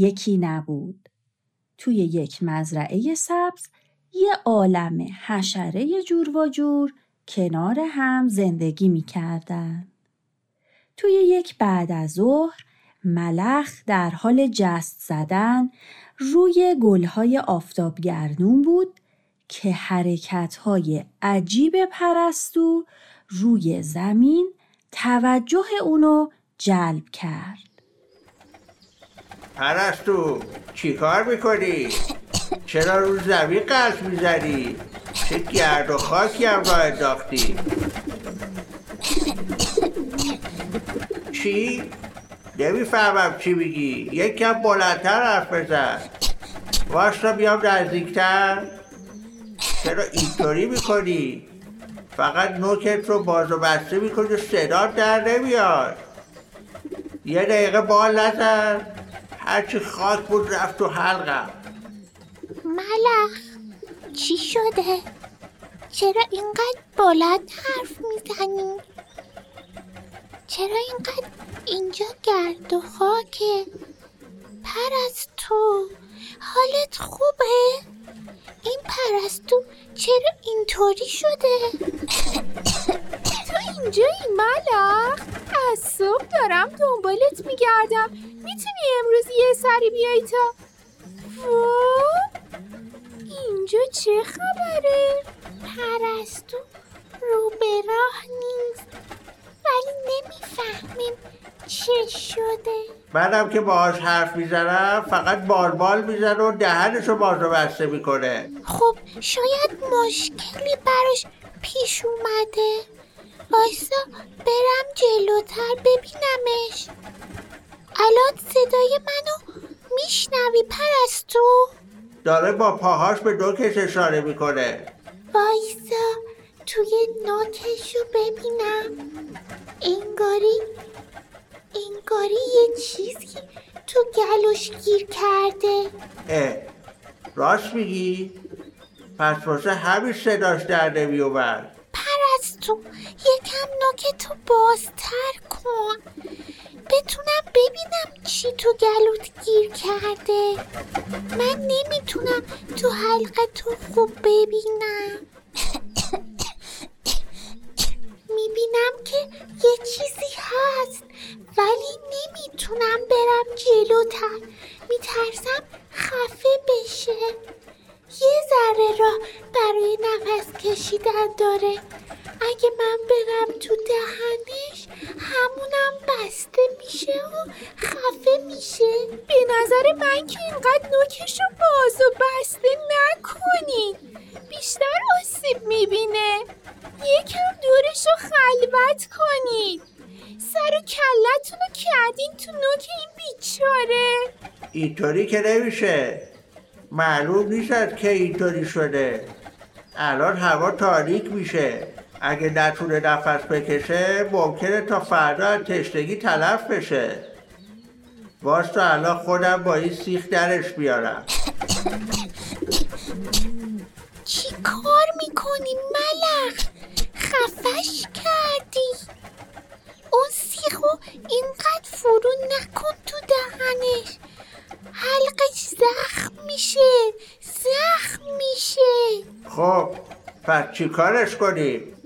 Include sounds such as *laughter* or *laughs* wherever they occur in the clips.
یکی بود یکی نبود توی یک مزرعه سبز یه عالم حشره جور و جور کنار هم زندگی می کردن. توی یک بعد از ظهر ملخ در حال جست زدن روی گلهای آفتابگردون بود که حرکتهای عجیب پرستو روی زمین توجه اونو جلب کرد. پرستو چی کار می‌کنی؟ چرا رو زمین قلب می‌زنی؟ چه گرد و خاکی هم راه انداختی؟ چی؟ نمی‌فهمم چی میگی یک کم بلندتر حرف بزن واستا بیام نزدیکتر چرا اینطوری می‌کنی فقط نوکت رو باز و بسته می‌کنی صدا در نمیاد یه دقیقه بال نزن هرچی خاک بود رفت تو حلقم ملخ چی شده؟ چرا اینقدر بلند حرف می‌زنی؟ چرا اینقدر اینجا گرد و خاکه؟ پرستو حالت خوبه؟ این پرستو چرا اینطوری شده؟ *coughs* تو اینجایی ملخ از صبح دارم دنبالت میگردم. می‌تونی امروز یه سری بیای تا اینجا چه خبره؟ پرستو رو به راه نیست. ولی نمی‌فهمیم چه شده. منم که باهاش حرف می‌زنم فقط بال بال می‌زنه و دهنشو باز و بسته می‌کنه. خب شاید مشکلی براش پیش اومده. وایسا برم جلوتر ببینمش. الان صدای منو میشنوی پرستو؟ داره با پاهاش به نوکش اشاره می‌کنه. وایسا توی نوکشو ببینم. انگاری انگاری یه چیزی تو گلوش گیر کرده. اه راست میگی؟ پس واسه همین صداش در نمیومد پرستو یکم نوکتو بازتر کن. بتونم ببینم چی تو گلوت گیر کرده. من نمی‌تونم تو حلقه تو خوب ببینم. می‌بینم که یه چیزی هست ولی نمی‌تونم برم جلوتر. میترسم خفه بشه. یه ذره راه برای نفس کشیدن داره. اگه من برم تو دهنش همونم بسته میشه و خفه میشه. به نظر من که اینقدر نوکش رو باز و بسته نکنین بیشتر آسیب می‌بینه. یکم دورش رو خلوت کنید. سر و کلتون رو کردین تو نوک این بیچاره. اینطوری که نمیشه. معلوم نیست که اینطوری شده. الان هوا تاریک میشه. اگه نتونه نفس بکشه ممکنه تا فردا از تشنگی تلف بشه. واستا الان خودم با این سیخ درش بیارم. چی کار می‌کنی ملخ؟ خفش کردی. اون سیخو اینقدر فرو نکن تو دهنش. حلقش زخم میشه. زخم میشه. خب پس چی کارش کنیم؟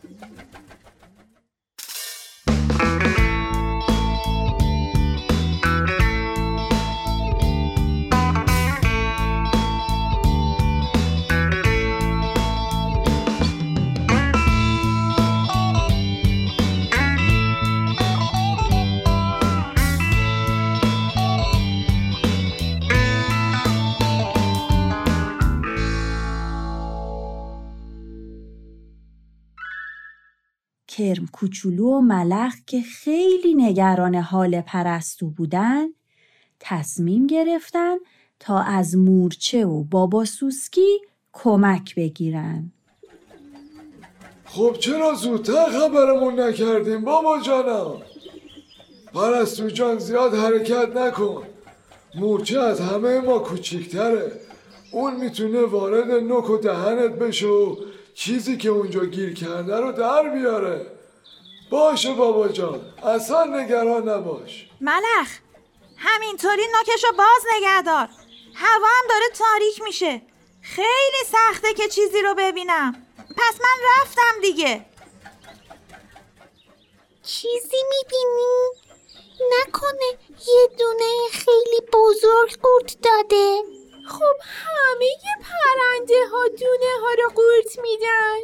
کرم کوچولو و ملخ که خیلی نگران حال پرستو بودن تصمیم گرفتن تا از مورچه و بابا سوسکی کمک بگیرن. خب چرا زودتر خبرمون نکردیم بابا جانم؟ پرستو جان زیاد حرکت نکن. مورچه از همه ما کوچیکتره. اون می‌تونه وارد نوک و دهنت بشه و چیزی که اونجا گیر کرده رو در بیاره. باشه بابا جان اصلا نگران نباش. ملخ همینطوری نوکشو باز نگه دار. هوا هم داره تاریک میشه. خیلی سخته که چیزی رو ببینم. پس من رفتم دیگه. چیزی می‌بینی؟ نکنه یه دونه خیلی بزرگ قورت داده. خب همه پرنده ها دونه ها رو قورت میدن.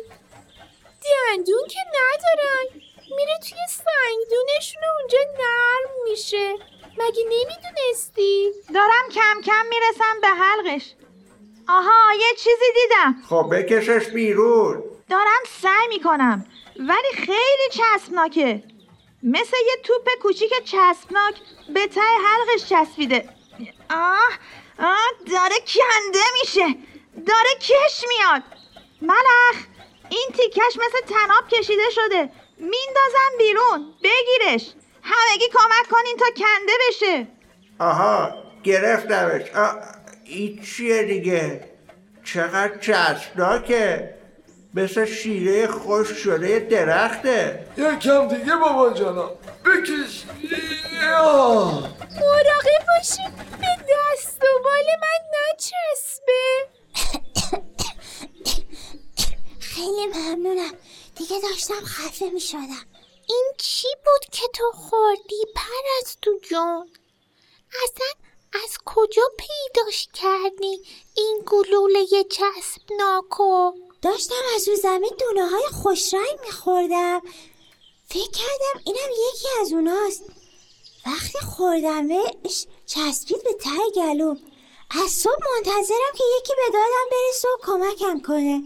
دندون که ندارن. میره توی سنگدونشون و اونجا نرم میشه. مگه نمی‌دونستی؟ دارم کم کم می‌رسم به حلقش. آها یه چیزی دیدم. خب بکشش بیرون. دارم سعی می‌کنم ولی خیلی چسبناکه. مثل یه توپ کوچیک چسبناک به ته حلقش چسبیده. آه آه داره کنده میشه. داره کش میاد. ملخ این تیکش مثل تناب کشیده شده. میندازم بیرون. بگیرش. همگی کمک کنین تا کنده بشه. آها گرفتمش. آ این چیه دیگه؟ چقدر چسبناکه مثل شیره خوش شده درخته. یکم دیگه بابا جانا بکش. مراقب باشی. به دست و بال من نچسبه. خیلی ممنونم. دیگه داشتم خفه می شدم این چی بود که تو خوردی؟ پرستو جون. اصلا از کجا پیداش کردی؟ این گلوله چسبناکو داشتم از رو زمین دونه های خوش رنگ میخوردم. فکر کردم اینم یکی از اوناست. وقتی خوردمش چسبید به ته گلوم. از صبح منتظرم که یکی به دادم برسه و کمکم کنه.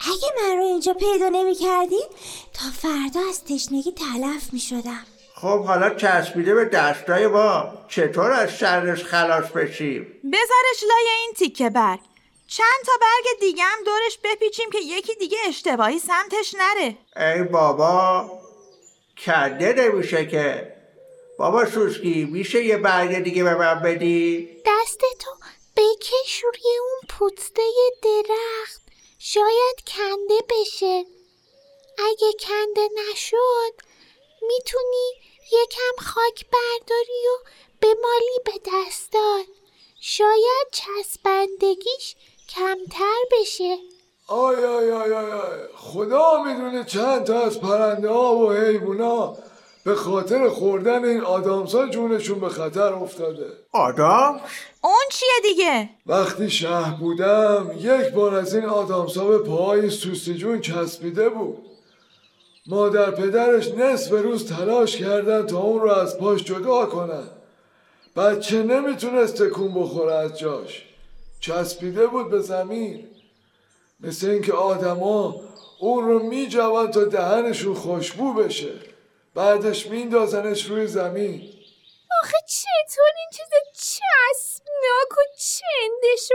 اگه من رو اینجا پیدا نمی کردید تا فردا از تشنگی تلف می شدم خب حالا چسبیده به دستای ما. چطور از شرش خلاص بشیم؟ بذارش لای این تیکه برگ چند تا برگ دیگه هم دورش بپیچیم که یکی دیگه اشتباهی سمتش نره. ای بابا کنده نمیشه که. بابا سوسکی میشه یه برگ دیگه به من بدی؟ دستتو بکش روی اون پوسته درخت. شاید کنده بشه. اگه کنده نشد می‌تونی یکم خاک برداری و بمالی به دستات شاید چسبندگیش کمتر بشه. آی آی آی آی آی. خدا می‌دونه چند تا از پرنده ها و حیوونا به خاطر خوردن این آدامسا جونشون به خطر افتاده. آدم؟ اون چیه دیگه؟ وقتی شهر بودم یک بار از این آدامسا به پاهای سوسی جون چسبیده بود. مادر پدرش نصف روز تلاش کردن تا اون رو از پاش جدا کنن. بچه نمی‌تونست تکون بخوره از جاش. چسبیده بود به زمین. مثل اینکه آدما اون رو میجوان تا دهنشون خوشبو بشه. بعدش میندازنش روی زمین. آخه چطور این چیز چسبناک و چندشو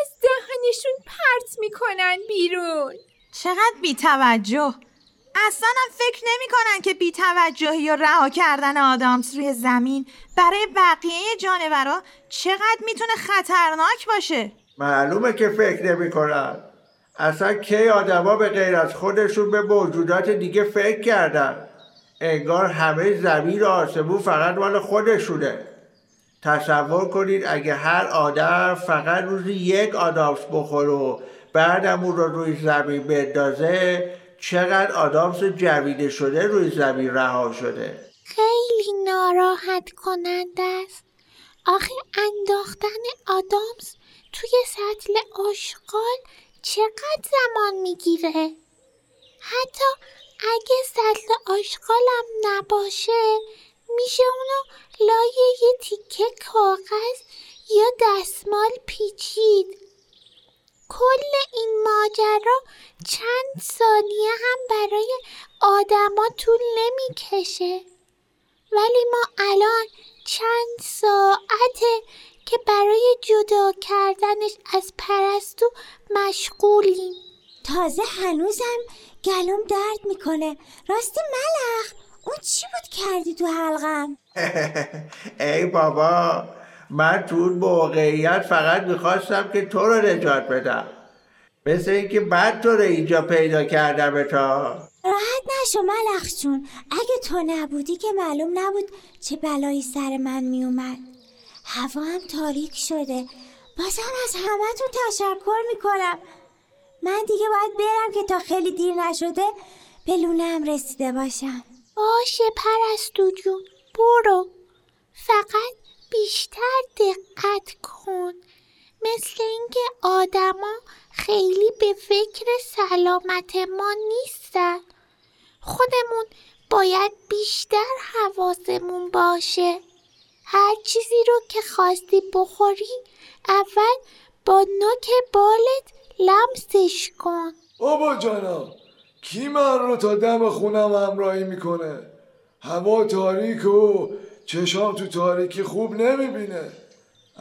از دهنشون پرت می‌کنن بیرون؟ چقدر بیتوجه! اصلا هم فکر نمی‌کنن که بیتوجهی و رها کردن آدامس روی زمین برای بقیه جانورا چقدر می‌تونه خطرناک باشه. معلومه که فکر نمی‌کنن. اصلا کی آدما به غیر از خودشون به موجودات دیگه فکر کردن؟ انگار همه زمین و آسمون فقط مال خودشونه. تصور کنید اگه هر آدم فقط روزی یک آدامس بخوره و بعدم اون رو روی زمین بندازه چقدر آدامس جویده شده روی زمین رها شده. خیلی ناراحت کننده است. آخه انداختن آدامس توی سطل آشغال چقدر زمان می‌گیره؟ حتی اگه سطل آشغالم نباشه میشه اونو لای یه تیکه کاغذ یا دستمال پیچید. کل این ماجرا چند ثانیه هم برای آدما طول نمی‌کشه. ولی ما الان چند ساعته که برای جدا کردنش از پرستو مشغولیم. تازه هنوزم گلوم درد می‌کنه. راستی ملخ اون چی بود کردی تو حلقم؟ *laughs* ای بابا من تو اون موقعیت فقط می‌خواستم که تو رو نجات بدم. مثل اینکه بعد تو رو اینجا پیدا کردم تا. ناراحت نشو ملخ جون. اگه تو نبودی که معلوم نبود چه بلایی سر من میومد. هوا هم تاریک شده. بازم از همتون تشکر می‌کنم. من دیگه باید برم که تا خیلی دیر نشده به لونم رسیده باشم. باشه پرستو جون. برو. فقط بیشتر دقت کن. مثل اینکه آدما خیلی به فکر سلامت ما نیستن. خودمون باید بیشتر حواسمون باشه. هر چیزی رو که خواستی بخوری اول با نوک بالت لمسش کن. بابا جانم کی من رو تا دم خونم همراهی می‌کنه؟ هوا تاریک و چشام تو تاریکی خوب نمی‌بینه.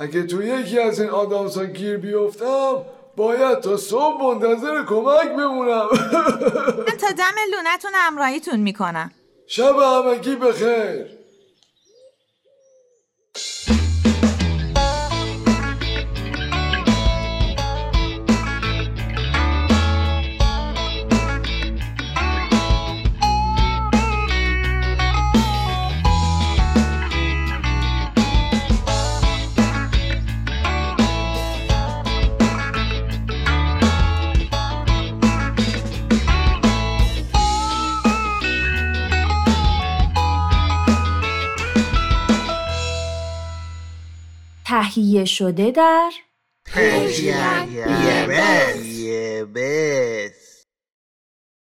اگه تو یکی از این آدامسا گیر بیفتم باید تا صبح منتظر کمک بمونم. *laughs* من تا دم لونتون همراهیتون می‌کنم. شب همگی بخیر. تهیه شده در پرژین یه یه به